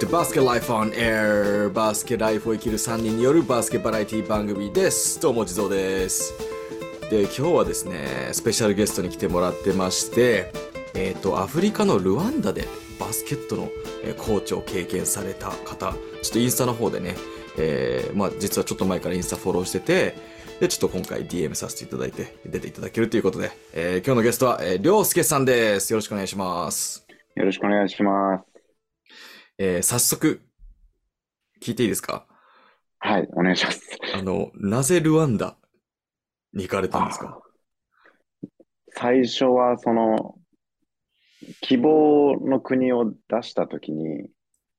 to Basket Life on Air バスケライフを生きる3人によるバスケバラエティ番組です。どうも地蔵です。で今日はですねスペシャルゲストに来てもらってましてえっ、とアフリカのルワンダでバスケットのコーチを経験された方ちょっとインスタの方でねえーまあ実はちょっと前からインスタフォローしててでちょっと今回 DM させていただいて出ていただけるということで、えー今日のゲストは、えー、りょうすけさんです。よろしくお願いします。よろしくお願いします。えー早速、聞いていいですか？はい、お願いします。あの、なぜルワンダに行かれたんですか？最初は、その、希望の国を出したときに、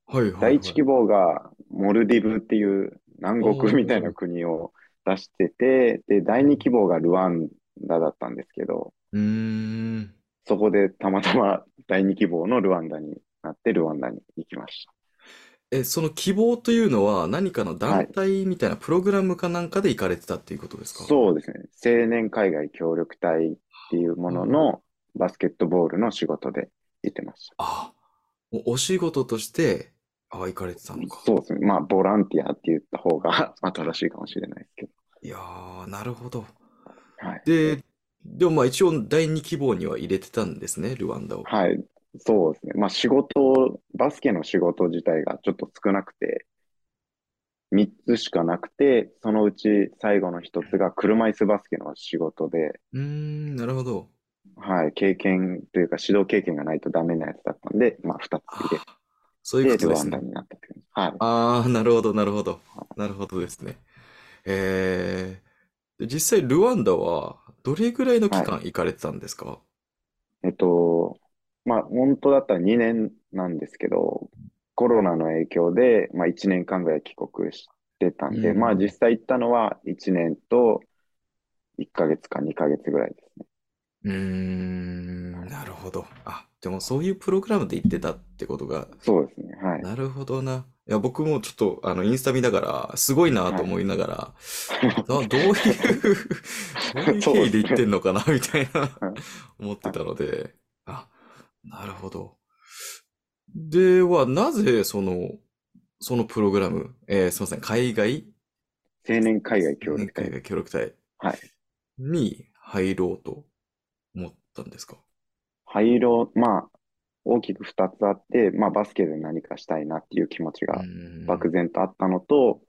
はいはい、はい。第一希望がモルディブっていう南国みたいな国を出してて、で、第二希望がルワンダだったんですけど、うーん。そこでたまたま第二希望のルワンダになって、ルワンダに行きました。え、その希望というのは何かの団体みたいなプログラムかなんかで行かれてたっていうことですか？そうですね。青年海外協力隊っていうもののバスケットボールの仕事で行ってました。あ、おお仕事として、あ、行かれてたのか。そうですね。まあ、ボランティアって言った方が新しいかもしれないですけど。いやー、なるほど。はい。で、でもまあ一応第二希望には入れてたんですね、ルワンダを。はい。そうですね。まあ、仕事、バスケの仕事自体がちょっと少なくて、3つしかなくて、そのうち最後の1つが車椅子バスケの仕事で、うーん、なるほど。はい。経験というか指導経験がないとダメなやつだったんで、まあ、2つ入れあそういうこて、ルワンダとですね。になったって感じ。はい。ああ、なるほど、なるほど。なるほどですね。えー、で実際ルワンダはどれぐらいの期間行かれてたんですか？えっと、まあ、本当だったら2年なんですけど、コロナの影響で、まあ、1年間ぐらい帰国してたんで、うんまあ、実際行ったのは1年と1ヶ月か2ヶ月ぐらいですね。うーん、なるほど。あ、でもそういうプログラムで行ってたってことが、そうですね。はい。なるほどな。いや、僕もちょっと、あの、インスタ見ながら、すごいなと思いながら、などういう、どういう経緯で行ってんのかな、みたいなはい、思ってたので、あ、なるほど。では、なぜ、その、そのプログラム、えーすみません、海外、青年海外協力隊。海外協力隊はい。に入ろうと思ったんですか？廃炉、まあ、大きく2つあって、まあ、バスケで何かしたいなっていう気持ちが漠然とあったのと、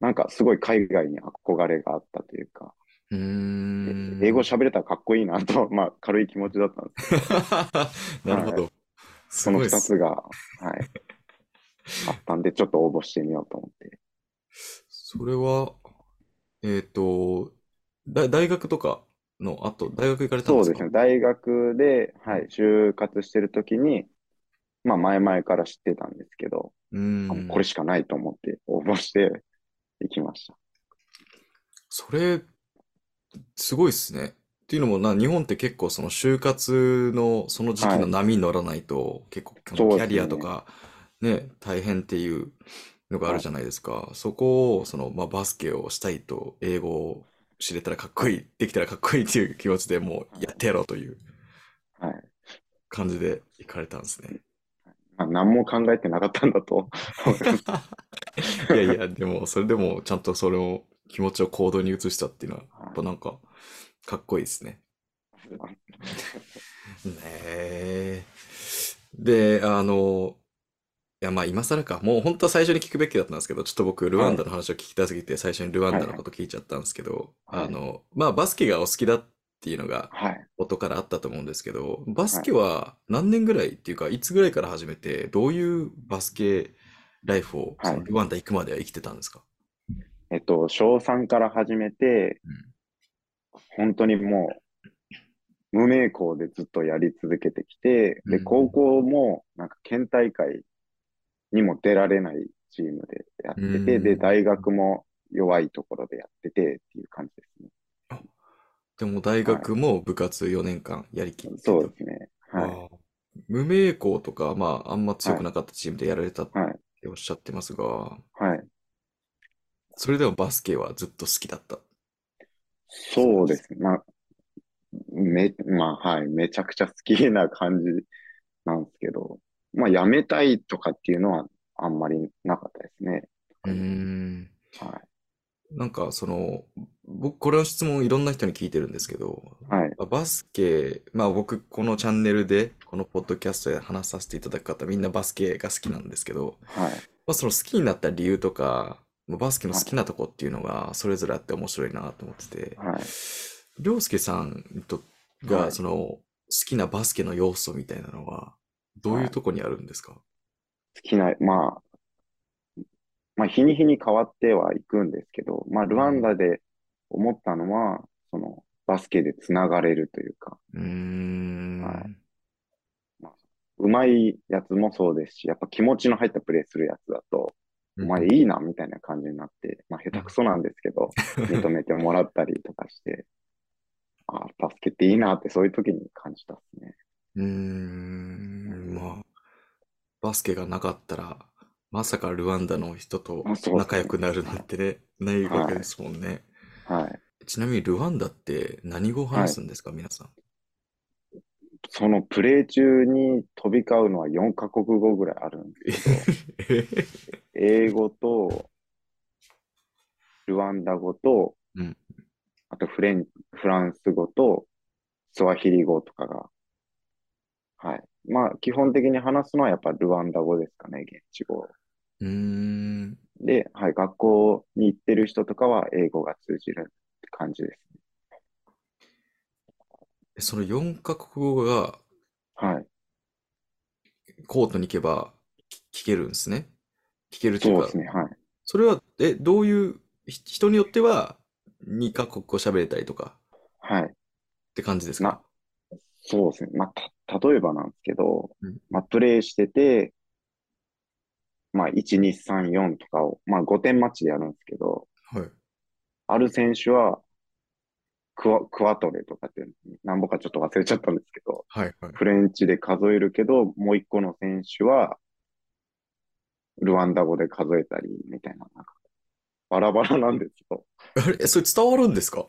なんかすごい海外に憧れがあったというか、うーん。英語喋れたらかっこいいなと、まあ、軽い気持ちだったんです なるほど。すその2ごいっすつが、はい、あったんで、ちょっと応募してみようと思って。それは、えっと、だ大学とかの後、大学行かれたんですか？そうですね、大学で、はい、就活してるときに、まあ、前々から知ってたんですけど、うんうこれしかないと思って応募して行きました。それ、すごいっすね。っていうのもな、日本って結構その就活のその時期の波に乗らないと、結構キそうですねャリアとかね、大変っていうのがあるじゃないですか。そこを、その、まあ、バスケをしたいと、英語を知れたらかっこいい、できたらかっこいいっていう気持ちでもうやってやろうというはい。感じで行かれたんですね。まあ、何も考えてなかったんだと思います。いやいや、でも、それでもちゃんとそれを、気持ちを行動に移したっていうのは、やっぱなんか、かっこいいですね。ねえ。で、あの、いや、まあ今更か。もう本当は最初に聞くべきだったんですけど、ちょっと僕、ルワンダの話を聞きたすぎて、最初にルワンダのこと聞いちゃったんですけど、はいあの、まあバスケがお好きだっていうのがはい。元からあったと思うんですけど、バスケは何年ぐらいっていうか、いつぐらいから始めて、どういうバスケライフを、ルワンダ行くまでは生きてたんですか？えっと、小3から始めて、うん本当にもう、無名校でずっとやり続けてきて、で、うん高校も、なんか県大会にも出られないチームでやってて、うんで、大学も弱いところでやっててっていう感じですね。でも大学も部活4年間やりきってそうですね。はい。無名校とか、まあ、あんま強くなかったチームでやられたってはい。おっしゃってますが、はい。それでもバスケはずっと好きだった。そうですね。まあ、め、まあ、はい。めちゃくちゃ好きな感じなんですけど、まあ、辞めたいとかっていうのはあんまりなかったですね。うーん。はなんか、その、僕、これの質問いろんな人に聞いてるんですけど、い。はい。バスケ、まあ僕、このチャンネルで、このポッドキャストで話させていただく方、みんなバスケが好きなんですけど、はい。まあ、その好きになった理由とか、バスケの好きなとこっていうのが、それぞれあって面白いなと思ってて、はい。りょうすけさんとが、はい。その、好きなバスケの要素みたいなのは、どういうとこにあるんですか？好きな、まあ、まあ、日に日に変わってはいくんですけど、まあ、ルワンダで思ったのは、その、バスケでつながれるというか、うーん。はい。うまいやつもそうですし、やっぱ気持ちの入ったプレーするやつだと、お前いいな、みたいな感じになって、まあ、下手くそなんですけど、認めてもらったりとかして、あバスケっていいなってそういう時に感じたっすね。うーん、まあ、バスケがなかったら、まさかルワンダの人と仲良くなるなんてね、ないわけですもんね。はい。ちなみにルワンダって何語を話すんですか、皆さん？そのプレー中に飛び交うのは4カ国語ぐらいあるんですけど、英語と、ルワンダ語と、うんあとフレン、フランス語と、スワヒリ語とかが、はい。まあ、基本的に話すのはやっぱルワンダ語ですかね、現地語。うーん。で、はい、学校に行ってる人とかは英語が通じるって感じですね。その4カ国語がはい。コートに行けば聞聞けるんですね。聞けるというかそうですね、はい。それは、え、どういう、ひ人によっては2カ国語喋れたりとかはい。って感じですか？そうですね。まあ、た、例えばなんですけど、うんまあ、プレイしてて、まあ、1、2、3、4とかを、まあ、5点マッチでやるんですけど、はい。ある選手は、クワ、クワトレとかって、なんぼかちょっと忘れちゃったんですけど、はい、はい。フレンチで数えるけど、もう一個の選手は、ルワンダ語で数えたり、みたいな、なんか、バラバラなんですよ。あれ、えそれ伝わるんですか？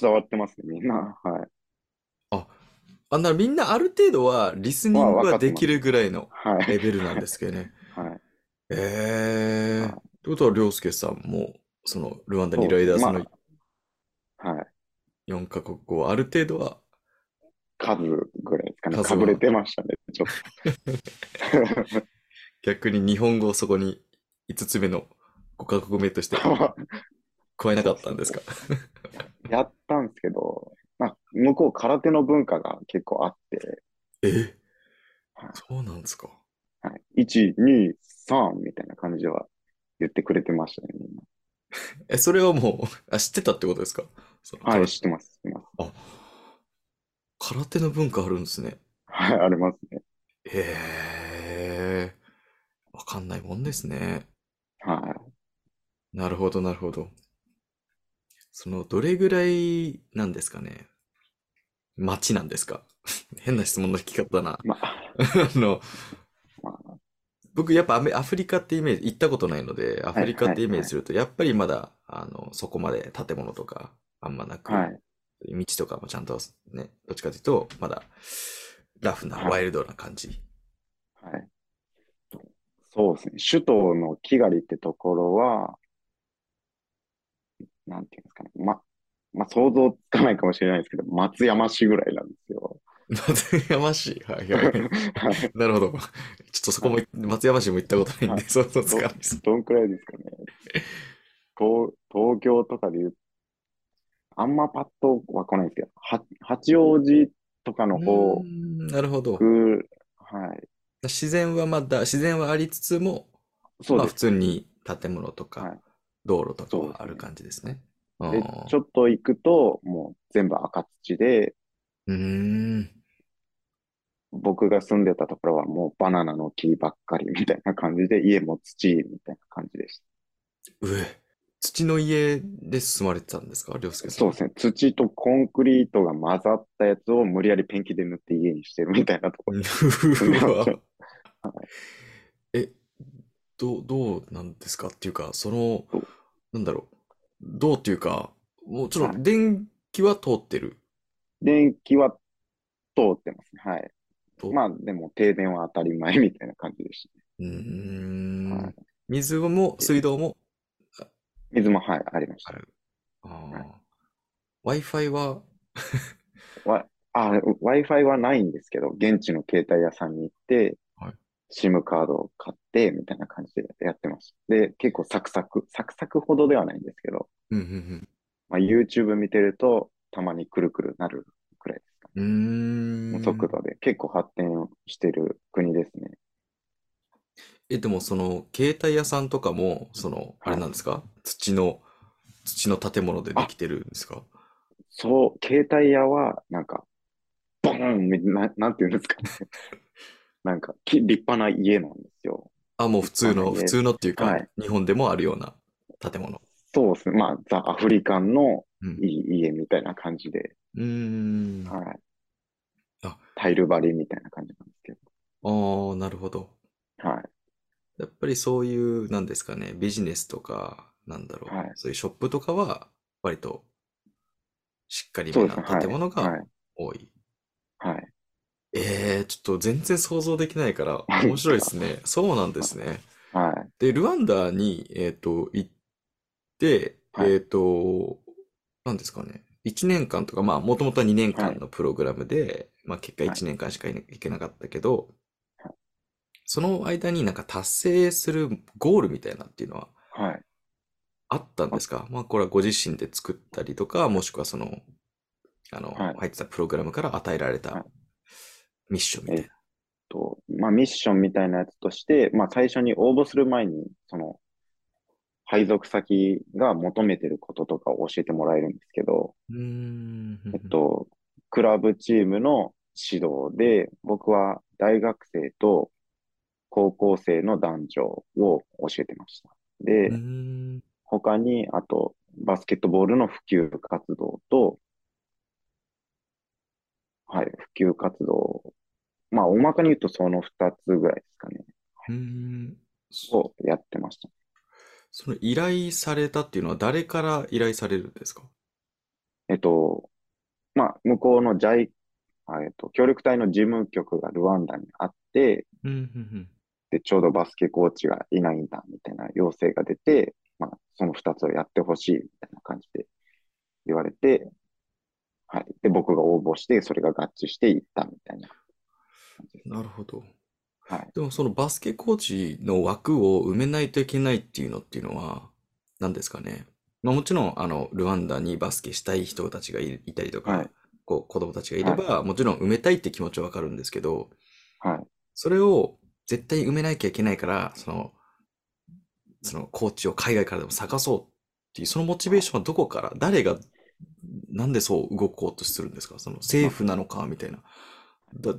伝わってますね、みんな。はい。あ、ならみんなある程度はリスニングができるぐらいのはい。レベルなんですけどね。はい。ええー。はいってことは、りょうすけさんも、その、ルワンダにいる間、そうそのはい。4カ国語はある程度は、数ぐらいですかね。数は。かぶれてましたね、ちょっ 逆に日本語をそこに5つ目の5カ国目としてと。加えなかったんですか？やったんですけど、まあ、向こう空手の文化が結構あって、え？はい。そうなんですか。はい、1、2、3みたいな感じでは言ってくれてましたね、みんな。え、それはもう、あ、知ってたってことですか？そのはい、空知ってます、知ってます。あ、空手の文化あるんですね。はい、ありますね。へえ、わかんないもんですね。はなるほど、なるほど。その、どれぐらいなんですかね。街なんですか 変な質問の聞き方だな。い。まあ、あの、まあ、僕やっぱアメアフリカってイメージ、行ったことないので、アフリカってイメージすると、やっぱりまだ、あの、そこまで建物とかあんまなく、はい。道とかもちゃんとね、どっちかというと、まだラフな、はいワイルドな感じ。はい。そうですね。首都のキガリってところは、なんていうんですかね。ま、まあ、想像つかないかもしれないですけど、松山市ぐらいなんですよ。松山市？はいはい。はい。なるほど。ちょっとそこも、松山市も行ったことないんで、はい想像つかないです。どんくらいですかね。東、東京とかで言う、あんまパッとは来ないんですけど、は、八王子とかの方なるほど。く、はい。自然はまだ、自然はありつつも、まあ普そうです。通に建物とか、はい道路とかはある感じですね。であー、ちょっと行くと、もう全部赤土で、うーん。僕が住んでたところはもうバナナの木ばっかりみたいな感じで、家も土みたいな感じでしうえ、土の家で住まれてたんですか？涼介た。さん。そうですね。土とコンクリートが混ざったやつを無理やりペンキで塗って家にしてるみたいなところ。うわはえ、どう、どうなんですか？っていうか、そのなんだろう。どうっていうか、もちろはいん電気は通ってる？電気は通ってますね。はい。とまあでも停電は当たり前みたいな感じでしうーたんね。はい、水も水道も？水も、はい、ありました。あー Wi-Fi は、わあ、Wi-Fi はないんですけど、現地の携帯屋さんに行って、はい SIM カードを買って、みたいな感じでやってました。で、結構サクサク、サクサクほどではないんですけど、うんうんまあ、YouTube 見てると、たまにくるくるなるくらいですかね。うん。うーん。速度で結構発展してる国ですね。え、でもその、携帯屋さんとかも、その、あれなんですか？土の、土の建物でできてるんですか？そう、携帯屋は、なんか、ボーンみななんていうんですか？ね。なんか、き立派な家なんですよ。あ、もう普通の、普通のっていうか、はい日本でもあるような建物。そうですね。まあ、ザ・アフリカンのうん。いい家みたいな感じで、うーん。あはい。あタイル張りみたいな感じなんですけあ、なるほど。やっぱりそういう、なんですかね、ビジネスとか、なんだろう、はいそういうショップとかは、割と、しっかりめな。建物がはい。多い。はい。ええー、ちょっと全然想像できないから、面白いですね。そうなんですね。はい。で、ルワンダに、えっと、行って、はいえっと、なんですかね。1年間とか、まあ、もともとは2年間のプログラムで、まあ、結果はい1年間しか行けなかったけどはい、その間になんか達成するゴールみたいなっていうのははい。あったんですか？まあ、これはご自身で作ったりとか、もしくはその、あの、はい入ってたプログラムから与えられはいたミッションみたいな。と、まあ、ミッションみたいなやつとして、まあ、最初に応募する前に、その、配属先が求めてることとかを教えてもらえるんですけど、うーん。えっと、クラブチームの指導で、僕は大学生と高校生の男女を教えてました。で。他に、あと、バスケットボールの普及活動と、はい、普及活動。まあ、大まかに言うとその二つぐらいですかね。うーん。そをやってました。その依頼されたっていうのは誰から依頼されるんですか？えっと、まあ、向こうのジャイ、あえっと、協力隊の事務局がルワンダにあって、うん、うん、で、ちょうどバスケコーチがいないんだ、みたいな要請が出て、まあ、その二つをやってほしい、みたいな感じで言われて、はい。で、僕が応募して、それが合致していった、みたいな。なるほど。はい。でもそのバスケコーチの枠を埋めないといけないっていうのっていうのは、何ですかね？まあもちろん、あの、ルワンダにバスケしたい人たちがいいたりとか、はいこう、子供たちがいれば、もちろん埋めたいって気持ちはわかるんですけど、はい。それを絶対埋めなきゃいけないから、その、そのコーチを海外からでも探そうっていう、そのモチベーションはどこから、誰が、なんでそう動こうとするんですか？その政府なのかみたいな。だ、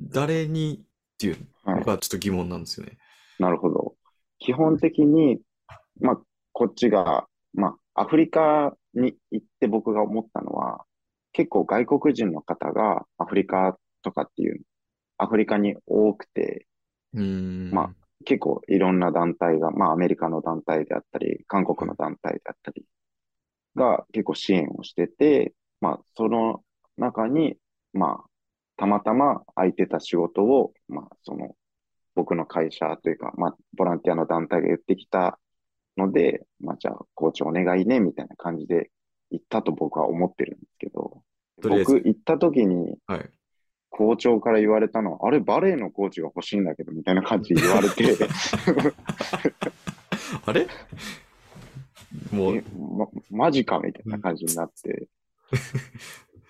誰にっていうはいの。がちょっと疑問なんですよね。なるほど。基本的に、まあ、こっちが、まあ、アフリカに行って僕が思ったのは、結構外国人の方がアフリカとかっていう、アフリカに多くて、うーん。ま結構いろんな団体が、まあアメリカの団体であったり、韓国の団体であったり、が結構支援をしてて、まあその中に、まあたまたま空いてた仕事を、まあその僕の会社というか、まあボランティアの団体が言ってきたので、まあじゃあコーチお願いね、みたいな感じで行ったと僕は思ってるんですけど、僕行った時にはい。校長から言われたのは、あれバレエのコーチが欲しいんだけど、みたいな感じで言われて、あれ？もえう、ま、マジかみたいな感じになって、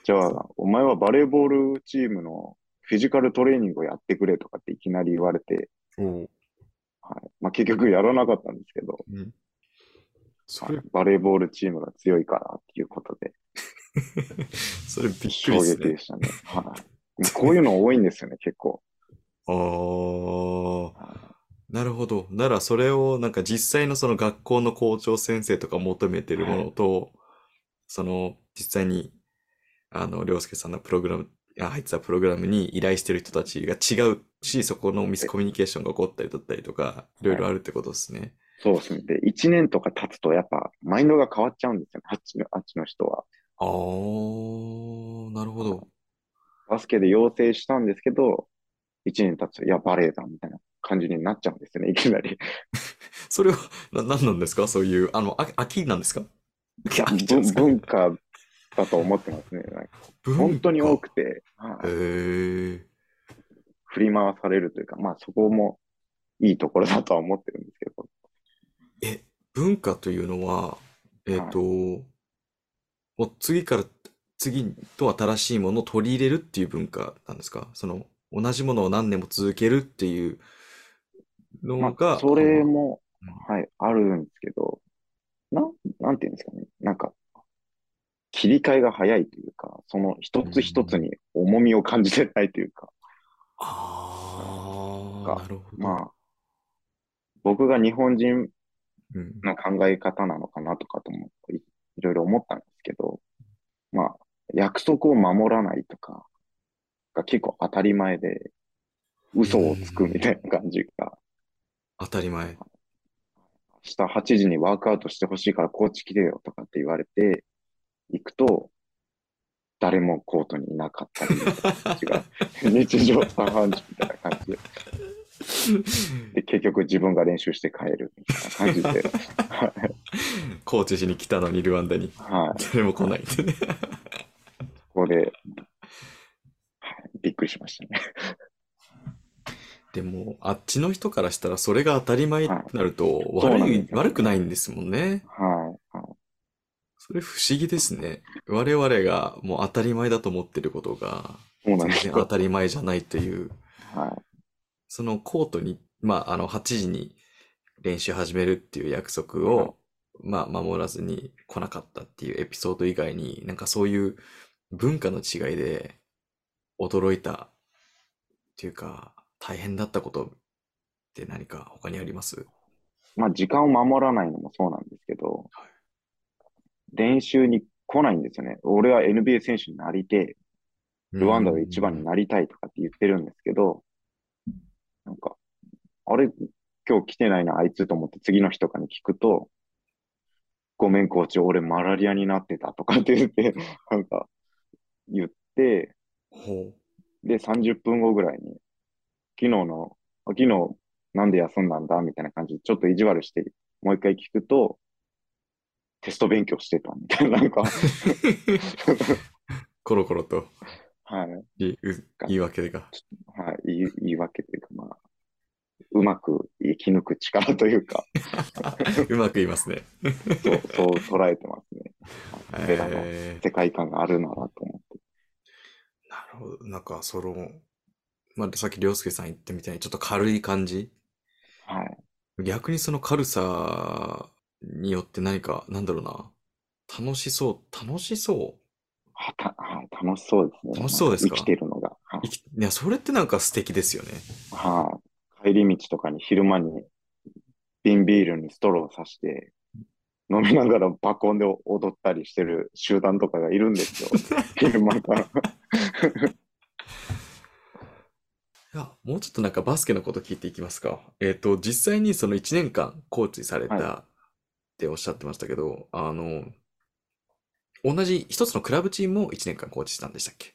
じゃあ、お前はバレーボールチームのフィジカルトレーニングをやってくれとかっていきなり言われて、はい。まあ、結局やらなかったんですけど、うん。それはい、バレーボールチームが強いからっていうことで、それびっくりね撃で。したね。はい。こういうの多いんですよね、結構。ああ、なるほど。ならそれをなんか実際のその学校の校長先生とか求めてるものと、その実際にあの、りょうすけさんのプログラム、あ入ってたプログラムに依頼してる人たちが違うし、そこのミスコミュニケーションが起こったりだったりとか、いろいろあるってことですね。そうですね。で、1年とか経つとやっぱマインドが変わっちゃうんですよね。あっちの、あっちの人は。ああ、なるほど。バスケで養成したんですけど、1年経つと、いや、バレエだ、みたいな感じになっちゃうんですよね、いきなり。それは、な、なんなんですか？そういう、あの、あ、秋なんですか？文文化だと思ってますね。なんか。本当に多くて、はい。へえ。振り回されるというか、まあそこもいいところだとは思ってるんですけど、え、文化というのは、えっと、もう次から次と新しいものを取り入れるっていう文化なんですか？その、同じものを何年も続けるっていうのまが、あそれもうん、はい、あるんですけど、なん、なんていうんですかね？なんか、切り替えが早いというか、その一つ一つに重みを感じてないというか、ああ、がなるほど。まあ、僕が日本人うん、の考え方なのかなとかともい、いろいろ思ったんですけど、まあ、約束を守らないとかが結構当たり前で、嘘をつくみたいな感じが、当たり前。明日8時にワークアウトしてほしいからコーチ来てよとかって言われて、行くと、誰もコートにいなかったり 日常茶飯事みたいな感じで、で、結局自分が練習して帰るみたいな感じで、は い コーチしに来たのにルワンダにはい。誰も来ないってね。ここで、はい、びっくりしましたね。でも、あっちの人からしたらそれが当たり前ってなると悪い、なんですよ悪くないんですもんね。はい。はいそれ不思議ですね。我々がもう当たり前だと思ってることが全。然当たり前じゃないという、はそのコートに、まあ、あの、8時に練習始めるっていう約束を、まあ、守らずに来なかったっていうエピソード以外に、なんかそういう文化の違いで驚いたっていうか、大変だったことって何か他にあります？まあ、時間を守らないのもそうなんですけど、はい練習に来ないんですよね。俺は NBA 選手になりて、ルワンダで一番になりたいとかって言ってるんですけど、なんか、あれ、今日来てないな、あいつと思って次の日とかに聞くと、ごめん、コーチ、俺マラリアになってたとかって言って、なんか、言って、ほで、30分後ぐらいに、昨日の、あ昨日なんで休んだんだみたいな感じで、ちょっと意地悪して、もう一回聞くと、テスト勉強してたみたいな、なんか、う。コロコロとはい、言いう言い訳が。はい、言い言い訳というか、まあ、うまく生き抜く力というか、うまく言いますね。そう、そう捉えてますね。世界観があるならとほど。なんか、その、まあ、さっき涼介さん言ったみたいにちょっと軽い感じ？はい。逆にその軽さによって何か、なんだろうな。楽しそう、楽しそはたはい、楽しそうですね。楽しそうですか？生きてるのが。はう。いきいや、それってなんか素敵ですよね。はい。帰り道とかに昼間に瓶ビールにストローさして飲みながら爆音で踊ったりしてる集団とかがいるんですよ。昼間から。いや、もうちょっとなんかバスケのこと聞いていきますか。えっと、実際にその1年間コーチされたはっておっしゃってましたけど、あの、同じ一つのクラブチームを1年間コーチしたんでしたっけ？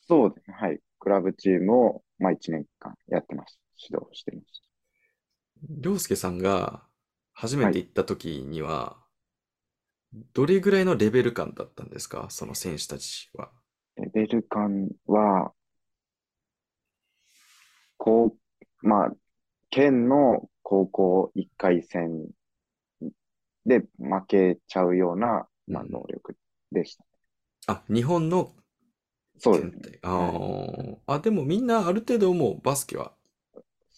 そうですね。はい。クラブチームを、まあ、1年間やってました。指導してまし涼介さんが初めて行った時には、どれぐらいのレベル感だったんですか？その選手たちは。た。レベル感は、こう、まあ、県の高校1回戦で負けちゃうような、まあ、うん能力でした。あ、日本のそうですね。あーあ、でもみんなある程度もうバスケは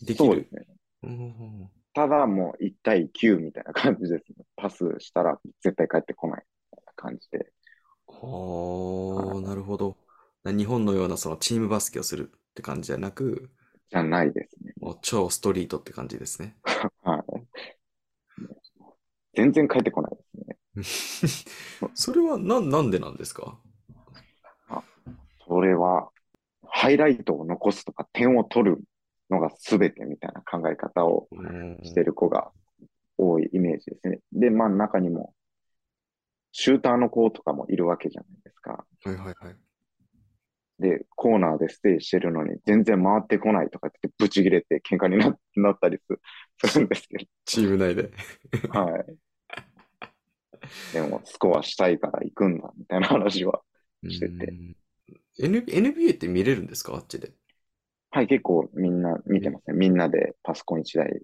できる。そうですね。うんただもう1対9みたいな感じですね。パスしたら絶対帰ってこないみたいな感じで。はあ、なるほど。日本のようなそのチームバスケをするって感じじゃなく、じゃないですね。もう超ストリートって感じですね。はい。全然帰ってこないですね。それはな、なんでなんですか？それは、ハイライトを残すとか点を取るのが全てみたいな考え方をしてる子が多いイメージですね。で、まあ中にも、シューターの子とかもいるわけじゃないですか。はいはいはい。で、コーナーでステイしてるのに全然回ってこないとかってブチ切れて喧嘩にな なったりすするんですけど。チーム内で。はい。でも、スコアしたいから行くんだ、みたいな話はしてて。うん N- NBA って見れるんですか？あっちで。はい、結構みんな見てますね。みんなでパソコン1台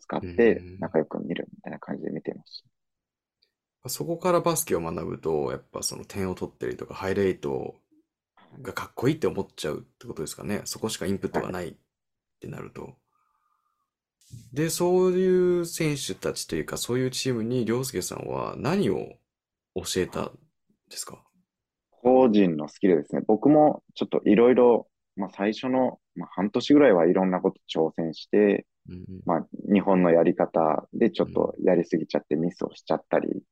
使ってうん仲良く見るみたいな感じで見てます。そこからバスケを学ぶと、やっぱその点を取ったりとか、ハイライトがかっこいいって思っちゃうってことですかね。そこしかインプットがないってなると。で、そういう選手たちというか、そういうチームに、涼介さんは何を教えたんですか？個人のスキルですね。僕もちょっといろいろ、まあ最初の、まあ、半年ぐらいはいろんなこと挑戦して、うんまあ日本のやり方でちょっとやりすぎちゃってミスをしちゃったり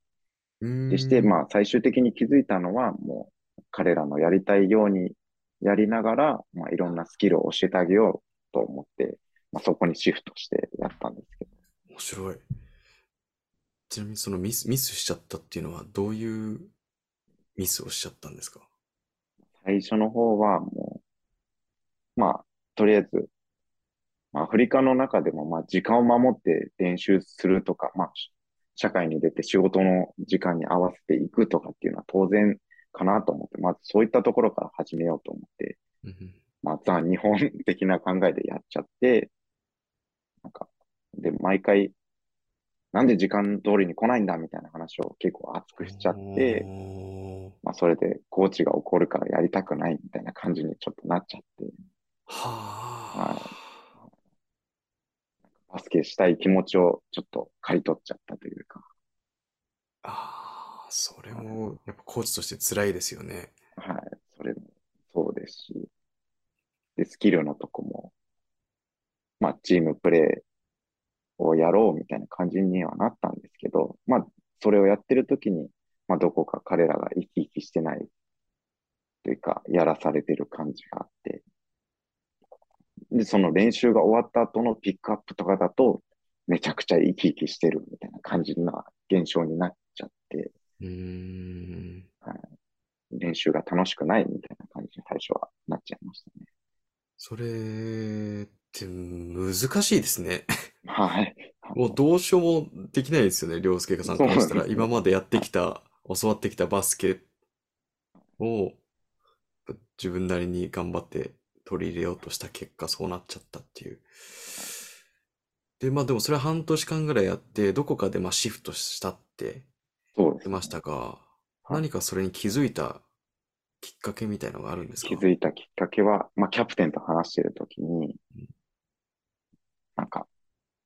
うん。でして、うんまあ最終的に気づいたのはもう彼らのやりたいようにやりながら、まあいろんなスキルを教えてあげようと思って、まあそこにシフトしてやったんですけど。面白い。ちなみにそのミス、ミスしちゃったっていうのはどういうミスをしちゃったんですか？最初の方はもう、まあ、とりあえず、まあ、アフリカの中でも、まあ、時間を守って練習するとか、まあ、し社会に出て仕事の時間に合わせていくとかっていうのは当然かなと思って、まずそういったところから始めようと思って、まあ、ザ・日本的な考えでやっちゃって、なんか、で、毎回、なんで時間通りに来ないんだみたいな話を結構熱くしちゃって、まあ、それでコーチが怒るからやりたくないみたいな感じにちょっとなっちゃって、はあ。バスケしたい気持ちをちょっと刈り取っちゃったというか、ああ、それも、やっぱコーチとして辛いですよね。はい、それもそうですし、で、スキルのとこも、まあ、チームプレーをやろうみたいな感じにはなったんですけど、まあ、それをやってる時に、まあ、どこか彼らが生き生きしてないというか、やらされてる感じがあって、で、その練習が終わった後のピックアップとかだと、めちゃくちゃ生き生きしてるみたいな感じな現象になっちゃって、うーん。練習が楽しくないみたいな感じに最初はなっちゃいましたね。それって難しいですね。はい。もうどうしようもできないですよね、涼介さんからしたら。今までやってきた、教わってきたバスケを自分なりに頑張って取り入れようとした結果、そうなっちゃったっていう。で、まあでもそれは半年間ぐらいやって、どこかでまあシフトしたって。言ってましたが、はい何かそれに気づいたきっかけみたいのがあるんですか？気づいたきっかけは、まあ、キャプテンと話してるときにうん、なんか、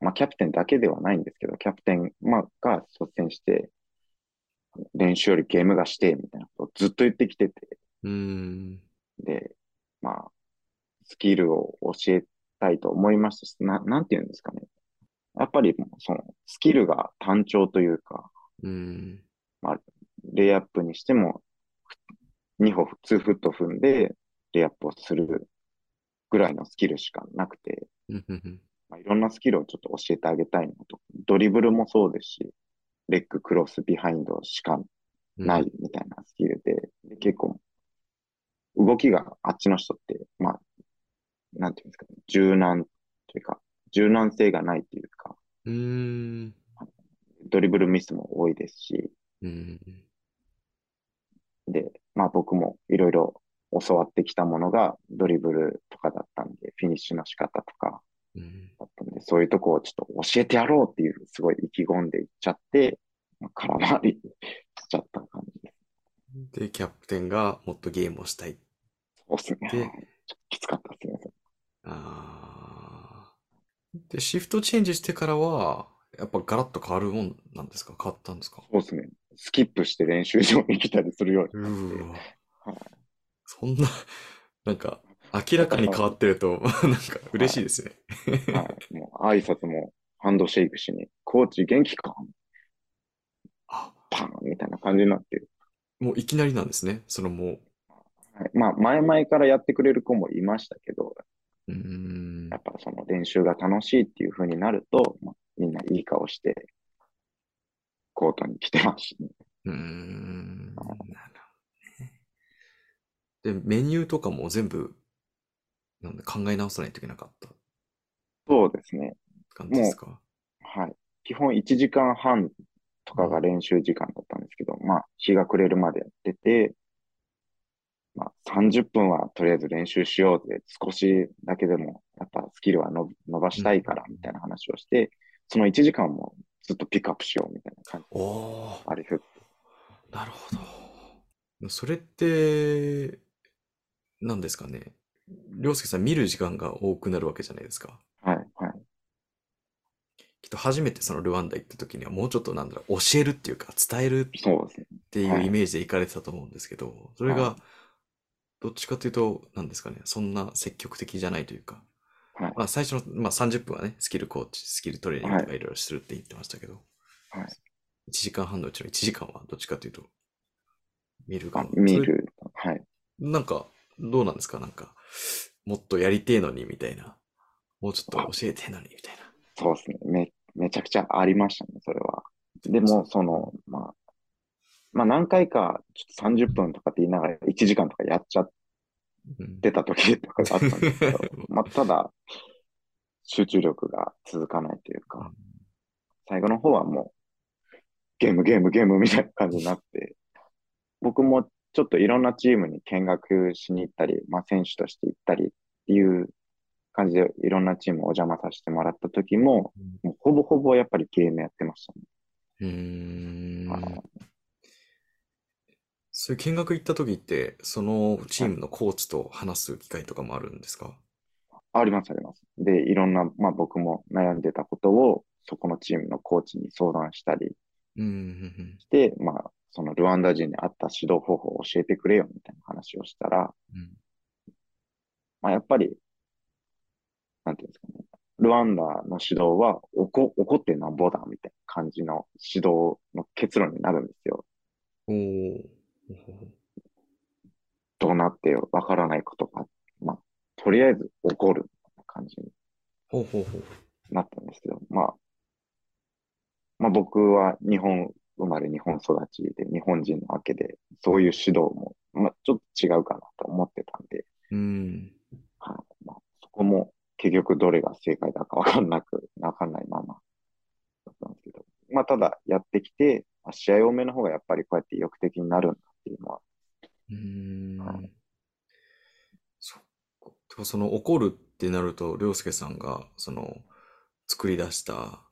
まあ、キャプテンだけではないんですけど、キャプテン、まあ、が率先して、練習よりゲームがして、みたいなことをずっと言ってきてて、うーん。で、まあ、スキルを教えたいと思いましたし、な、なんて言うんですかね。やっぱり、その、スキルが単調というか、うーん。レイアップにしても、2歩、2フット踏んで、レイアップをするぐらいのスキルしかなくて、うんうんうんまあ、いろんなスキルをちょっと教えてあげたいなと。ドリブルもそうですし、レッグ、クロス、ビハインドしかうんないみたいなスキルで、で結構、動きがあっちの人って、まあ、なんていうんですかね、柔軟というか、柔軟性がないというか、うーん。ドリブルミスも多いですし、うん。で、まあ僕もいろいろ教わってきたものがドリブルとかだったんで、フィニッシュの仕方とかうん。だったんで、そういうとこをちょっと教えてやろうっていう、すごい意気込んでいっちゃって、まあ空回りしちゃった感じです。で、キャプテンがもっとゲームをしたい。そうですね。でちょっときつかったですね。あーで、シフトチェンジしてからは、やっぱガラッと変わるもんなんですか？変わったんですか？そうですね。スキップして練習場に来たりするよううになってそんな、なんか、明らかに変わってると、なんか嬉しいですね。はい。もう挨拶もハンドシェイクしに、コーチ元気か？あ、パンみたいな感じになってる。もういきなりなんですね。そのもはい、まあ、前々からやってくれる子もいましたやっぱその練習が楽しいっていう風になると、まあ、みんないい顔して、コートに来てますしね。うーん。なるほどね。で、メニューとかも全部、なんで考え直さないといけなかったそうですね。感じですか？はい。基本1時間半とかが練習時間だったんですけど、まあ、日が暮れるまでやってて、まあ、30分はとりあえず練習しようで、少しだけでも、キルはの伸ばしたいから、みたいな話をして、その1時間もずっとピックアップしよう、みたいな感じ。あれふなるほど。それって、何ですかね。りょうすけさん見る時間が多くなるわけじゃないですか。はい、はい。きっと初めてそのルワンダ行った時にはもうちょっとなんだろう、教えるっていうか伝える。っていうはいイメージで行かれてたと思うんですけど、それはがどっちかというと、何ですかね、そんな積極的じゃないというか、はい。まあ最初の、まあ、30分はね、スキルコーチ、スキルトレーニングとかいろいろするって言ってましたけど、はい。1時間半のうちの1時間はどっちかというと、見る側あ見る。はい。なんか、どうなんですか？なんか、もっとやりてえのにみたいな。もうちょっと教えてえのにみたいな。そうですね。め、めちゃくちゃありましたね、それは。でも、その、まあ、まあ何回か、ちょっと30分とかって言いながら1時間とかやっちゃっうんてた時とかがあったんですけど、まあ、ただ、集中力が続かないというか、最後の方はもう、ゲーム、ゲーム、ゲームみたいな感じになって、僕もちょっといろんなチームに見学しに行ったり、まあ、選手として行ったりっていう感じでいろんなチームお邪魔させてもらった時も、もうほぼほぼやっぱりゲームやってましたね。うーんそういう見学行った時って、そのチームのコーチと話す機会とかもあるんですか？あります、あります。で、いろんな、まあ僕も悩んでたことを、そこのチームのコーチに相談したりうんうんして、まあ、そのルワンダ人に合った指導方法を教えてくれよみたいな話をしたら、うん。うんまあやっぱり、なんていうんですかね、ルワンダの指導は怒怒ってなんぼだみたいな感じの指導の結論になるんですよ。おー どうなってわからないことが、まあ、とりあえず怒るみたいな感じに。なったんですけど、まあ、まあ僕は日本生まれ日本育ちで日本人なわけで、そういう指導も、まあちょっと違うかなと思ってたんで、うん。はいまあ、そこも結局どれが正解だかわかんなく、わかんないままだったんですけど、まあただやってきて、あ試合多めの方がやっぱりこうやって意欲的になるんだっていうのは、うーはん。そっか。その怒るってなると、りょうすけさんが、その、作り出した、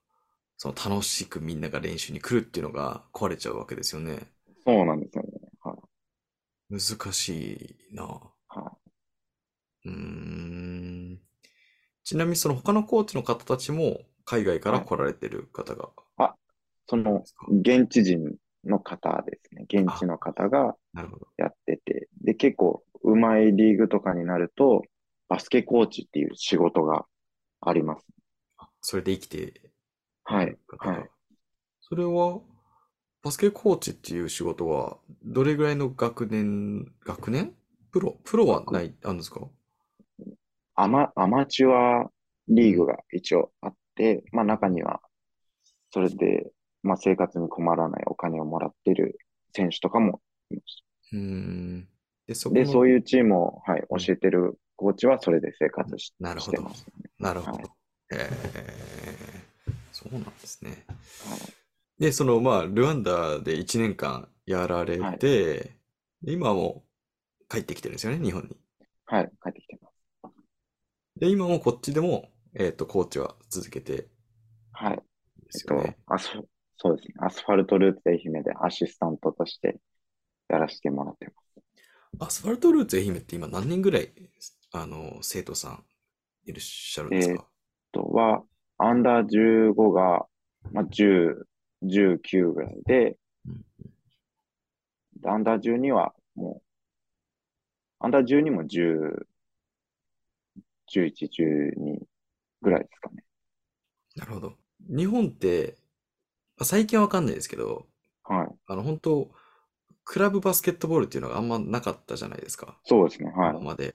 その楽しくみんなが練習に来るっていうのが壊れちゃうわけですよね。そうなんですよね。はい。難しいな。はうーん。ちなみにその他のコーチの方たちも海外から来られてる方が、その、現地人の方ですね。現地の方が。やってて、で、結構、うまいリーグとかになると、バスケコーチっていう仕事があります。あそれで生きてはい。はい。それは、バスケコーチっていう仕事は、どれぐらいの学年、学年？プロ？プロはない、あるんですか？アマ、アマチュアリーグが一応あって、まあ中には、それで、まあ生活に困らないお金をもらってる選手とかもいましうーん。で、そ。で、のそういうチームを、はい、教えてるコーチはそれで生活しなるほどしてます、ね。なるほど。はいえー、そうなんですね。はいで、その、まあ、ルワンダで1年間やられて、はいで今はもう帰ってきてるんですよね、日本に。はい、帰ってきてます。で、今もこっちでも、えっと、コーチは続けてるんはい。でえっとすよね。、アスフ、そうですね。アスファルトルーツ愛媛でアシスタントとしてやらせてもらってます。アスファルトルーツ愛媛って今何人ぐらい、あの、生徒さんいらっしゃるんですか、あとは、アンダー15が、まあ、10、19ぐらいで、うんでアンダー12はもう、アンダー12も10、11、12ぐらいですかね。なるほど。日本って、まあ最近はわかんないですけど、はい。あの、本当クラブバスケットボールっていうのがあんまなかったじゃないですか。そうですね。はい今。まで。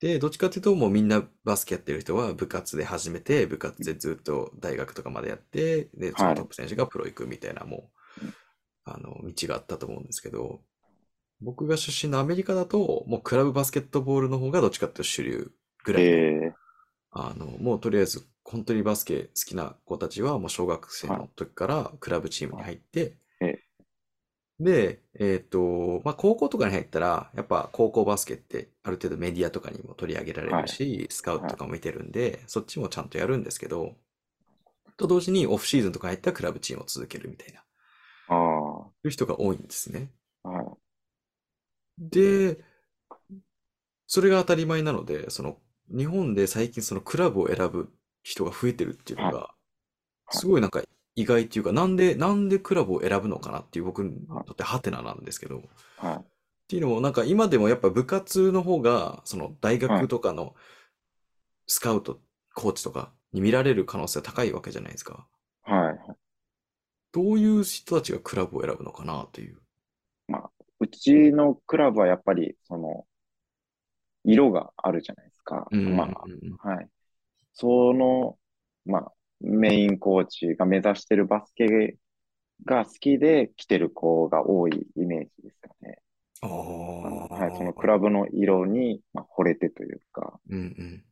で、どっちかっていうと、もうみんなバスケやってる人は部活で始めて、部活でずっと大学とかまでやって、で、そのトップ選手がプロ行くみたいな、もう、あの、道があったと思うんですけど、僕が出身のアメリカだと、もうクラブバスケットボールの方がどっちかっていうと主流ぐらいの、ええあの、もうとりあえず本当にバスケ好きな子たちはもう小学生の時からクラブチームに入って、えで、えっと、まあ、高校とかに入ったら、やっぱ高校バスケってある程度メディアとかにも取り上げられるし、スカウトとかも見てるんで、そっちもちゃんとやるんですけど、と同時にオフシーズンとか入ったらクラブチームを続けるみたいな、あいう人が多いんですね。はい。で、それが当たり前なので、その、日本で最近そのクラブを選ぶ人が増えてるっていうのが、いすごいなんか意外っていうか、なんで、なんでクラブを選ぶのかなっていう僕にとってハテナなんですけど、っはい。ていうのもなんか今でもやっぱ部活の方が、その大学とかのスカウト、コーチとかに見られる可能性が高いわけじゃないですか。はい。どういう人たちがクラブを選ぶのかなという。うちのクラブはやっぱり、その、色があるじゃないですか。うんまうんあ、はい。その、まあ、メインコーチが目指してるバスケが好きで来てる子が多いイメージですよね。はい。そのクラブの色に、まあ、惚れてというか、うんうん。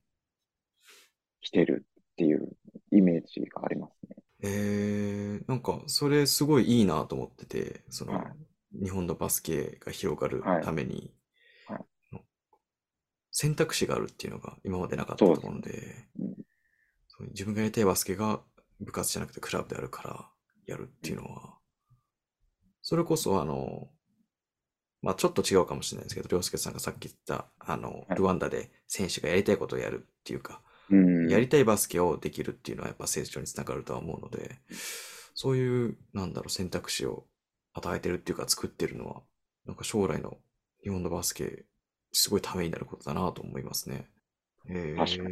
来てるっていうイメージがありますね。えー、なんかそれすごいいいなと思ってて、その、はい日本のバスケが広がるはいために、はい選択肢があるっていうのが今までなかったと思うんで、うん。自分がやりたいバスケが部活じゃなくてクラブであるからやるっていうのは、それこそあの、まあちょっと違うかもしれないですけど、涼介さんがさっき言った、あの、はい。ルワンダで選手がやりたいことをやるっていうか、うん。やりたいバスケをできるっていうのはやっぱ成長につながるとは思うので、そういう、なんだろう、選択肢を与えてるっていうか作ってるのは、なんか将来の日本のバスケ、すごいためになることだなと思いますね。えー、確か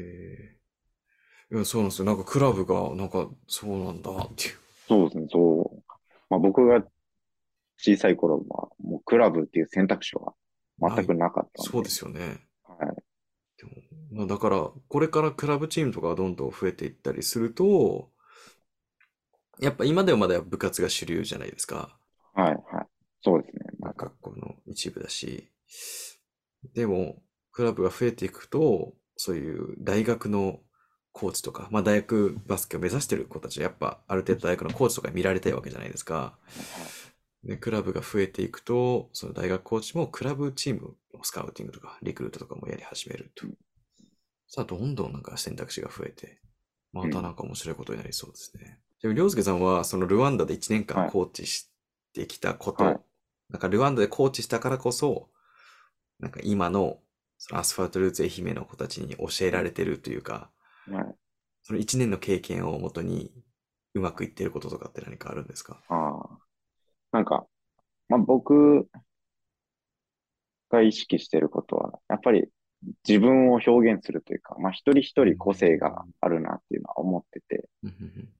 いや、そうなんですよ。なんかクラブが、なんかそうなんだっていう。そうですね、そう。まあ、僕が小さい頃は、もうクラブっていう選択肢は全くなかったんで。そうですよね。はい。でもまあ、だから、これからクラブチームとかがどんどん増えていったりすると、やっぱ今でもまだ部活が主流じゃないですか。はい、はい。そうですね。なんか、学校の一部だし。でも、クラブが増えていくと、そういう大学のコーチとか、まあ大学バスケを目指してる子たちはやっぱある程度大学のコーチとかに見られたいわけじゃないですか。で、クラブが増えていくと、その大学コーチもクラブチームのスカウティングとかリクルートとかもやり始めると。さあ、どんどんなんか選択肢が増えて、またなんか面白いことになりそうですね。でも、りょうすけさんは、そのルワンダで1年間はいコーチしてきたこと、はいなんかルワンダでコーチしたからこそ、なんか今のそのアスファルトルーツ愛媛の子たちに教えられてるというか、はい。その1年の経験をもとにうまくいってることとかって何かあるんですか？ああ。なんか、まあ、僕が意識してることは、やっぱり自分を表現するというか、まあ、一人一人個性があるなっていうのは思ってて、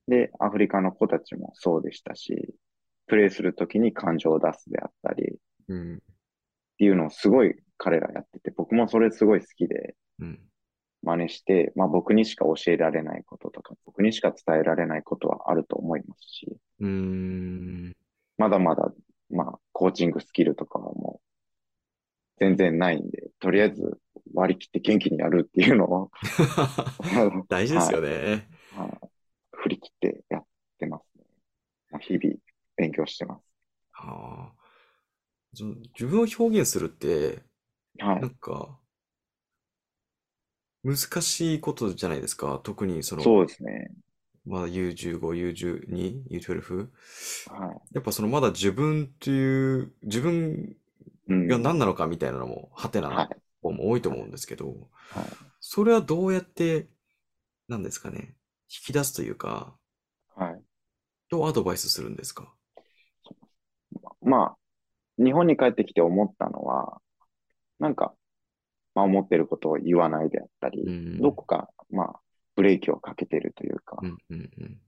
で、アフリカの子たちもそうでしたし、プレイするときに感情を出すであったり、っうんうんていうのをすごい彼らやってて、僕もそれすごい好きでうん真似して、まあ僕にしか教えられないこととか、僕にしか伝えられないことはあると思いますし、うーん。まだまだ、まあコーチングスキルとかはもう全然ないんで、とりあえず割り切って元気にやるっていうのを 大事ですよね。はい振り切ってやってますね。まあ日々勉強してます。はあ。自分を表現するって、はいなん。か、難しいことじゃないですか？特にその、そうですね。まだ U15、U12、U12。はやっぱそのまだ自分っていう、自分い。うん。が何なのかみたいなのも、ハテナは。ない方も多いと思うんですけど、はい。それはどうやって、なんですかね、引き出すというか、はい。どうアドバイスするんですか？まあ、日本に帰ってきて思ったのは、なんか、まあ思ってることを言わないであったり、うんどこか、まあ、ブレーキをかけてるというか、うんうんうん。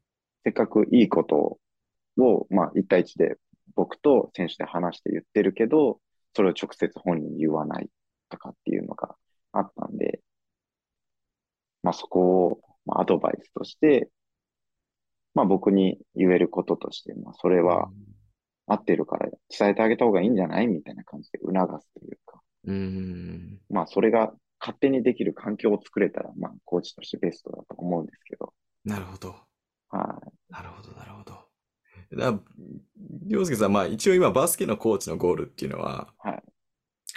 せっかくいいことを、まあ、一対一で僕と選手で話して言ってるけど、それを直接本人に言わないとかっていうのがあったんで、まあそこを、まあ、アドバイスとして、まあ僕に言えることとして、まあそれは、合ってるから伝えてあげた方がいいんじゃない？みたいな感じで促すというか。うん。まあ、それが勝手にできる環境を作れたら、まあ、コーチとしてベストだと思うんですけど。なるほど。はい。なるほど、なるほど。だりょうすけさん、まあ一応今バスケのコーチのゴールっていうのは、はい。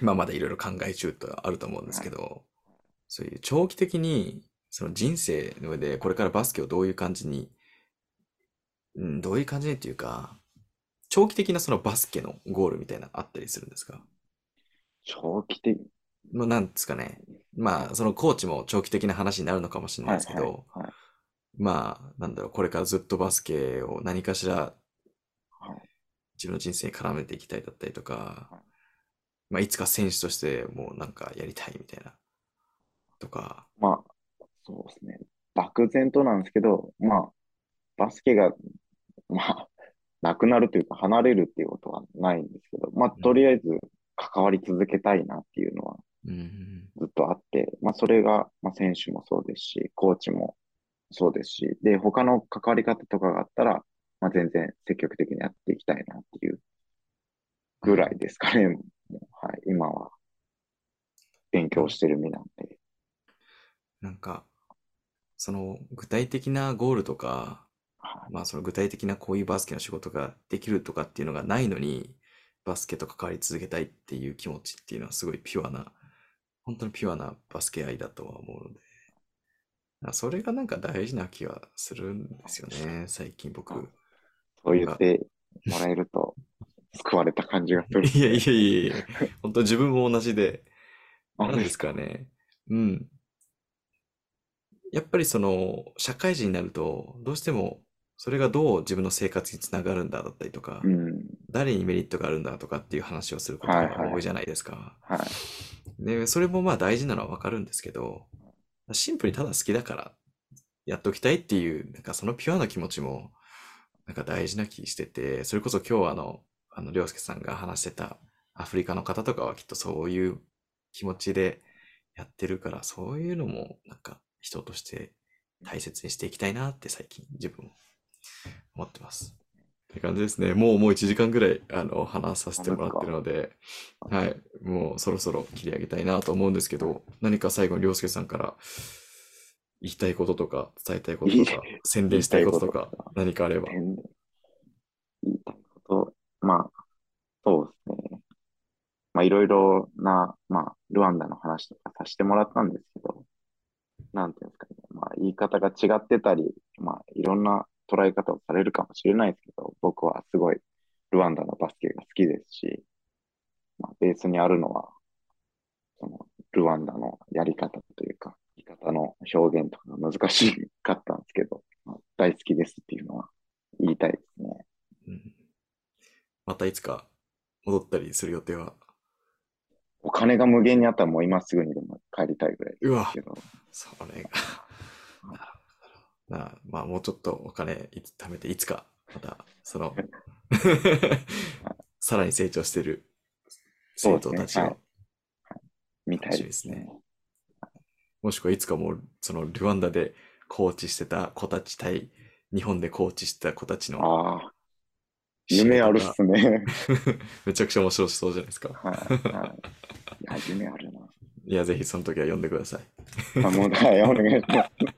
まあまだいろいろ考え中とあると思うんですけど、そういう長期的にその人生の上でこれからバスケをどういう感じに、うん、どういう感じにっていうか、長期的なそのバスケのゴールみたいなあったりするんですか？長期的。まあなんですかね。まあそのコーチも長期的な話になるのかもしれないですけど、はいはいはいまあなんだろう、これからずっとバスケを何かしらはい自分の人生に絡めていきたいだったりとかはい、まあいつか選手としてもうなんかやりたいみたいな、とか、まあ、そうですね。漠然となんですけど、まあ、バスケが、まあ、なくなるというか、離れるっていうことはないんですけど、まあ、とりあえず関わり続けたいなっていうのはうん、ずっとあって、まあ、それが、まあ、選手もそうですし、コーチもそうですし、で、他の関わり方とかがあったら、まあ、全然積極的にやっていきたいなっていうぐらいですかね。はい、今は。勉強してる身なんで。なんか、その具体的なゴールとか、はい。まあその具体的なこういうバスケの仕事ができるとかっていうのがないのに、バスケと関わり続けたいっていう気持ちっていうのはすごいピュアな、本当にピュアなバスケ愛だとは思うので、あそれがなんか大事な気はするんですよね、最近僕。そう言ってもらえると 救われた感じがする。いやいやいやいや、本当自分も同じで、あなんですかね。うん。やっぱりその、社会人になると、どうしても、それがどう自分の生活につながるんだだったりとか、うん。誰にメリットがあるんだとかっていう話をすることがはいはい多いじゃないですか。はい。で、それもまあ大事なのはわかるんですけど、シンプルにただ好きだからやっておきたいっていう、なんかそのピュアな気持ちも、なんか大事な気してて、それこそ今日あの、あの、りょうすけさんが話してたアフリカの方とかはきっとそういう気持ちでやってるから、そういうのもなんか人として大切にしていきたいなって最近自分も思ってます。って感じですね。もうもう1時間ぐらいあの話させてもらってるので、はい、もうそろそろ切り上げたいなと思うんですけど、何か最後にりょうすけさんから言いたいこととか伝えたいこととか宣伝したいこととか何かあれば。言いたいこと、まあ、そうですね。まあ、いろいろな、まあ、ルワンダの話とかさせてもらったんですけど、なんていうんですかね。まあ、言い方が違ってたり、まあ、いろんな捉え方をされるかもしれないですけど、僕はすごいルワンダのバスケが好きですし、まあ、ベースにあるのは、その、ルワンダのやり方というか、言い方の表現とかが難しかったんですけど、まあ、大好きですっていうのは言いたいですね。うんまたいつか戻ったりする予定は？お金が無限にあったらもう今すぐにでも帰りたいぐらいでうわすけど、それが。まあもうちょっとお金いつ貯めて、いつかまたその さらに成長してる生徒たちをそうですね見たいですね。もしくはいつかもうそのルワンダでコーチしてた子たち対日本でコーチしてた子たちの夢あるっすね。めちゃくちゃ面白そうじゃないですか。はい、はい。いや、夢あるな。いや、ぜひその時は呼んでください。あもう、はい、お願いします。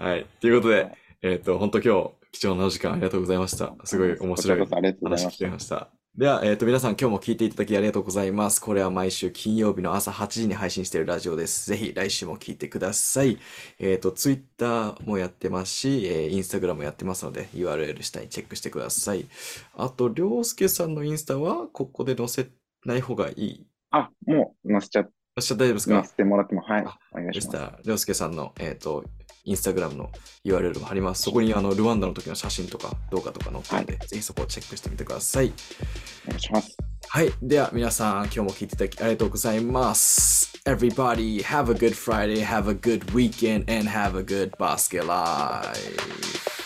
はい。ということではい、えっ、と、本当今日貴重なお時間ありがとうございました。すごい面白いこちらこそありがとうござい話ました。聞けました。では、えっ、と、皆さん今日も聞いていただきありがとうございます。これは毎週金曜日の朝8時に配信しているラジオです。ぜひ来週も聞いてください。えっ、と、Twitter もやってますし、えー、Instagram もやってますので、URL 下にチェックしてください。あと、りょうすけさんのインスタは、ここで載せない方がいい？あ、もう載せちゃ、載せちゃ大丈夫ですか？載せてもらっても、はいあ、お願いします。でした。りょうすけさんの、えっ、と、インスタグラムの URL も貼ります。そこにあのルワンダの時の写真とか動画とか載ってるので、ぜひそこをチェックしてみてください。お願いします。はい。では皆さん、今日も聞いていただきありがとうございます。Everybody, have a good Friday, have a good weekend, and have a good basket life.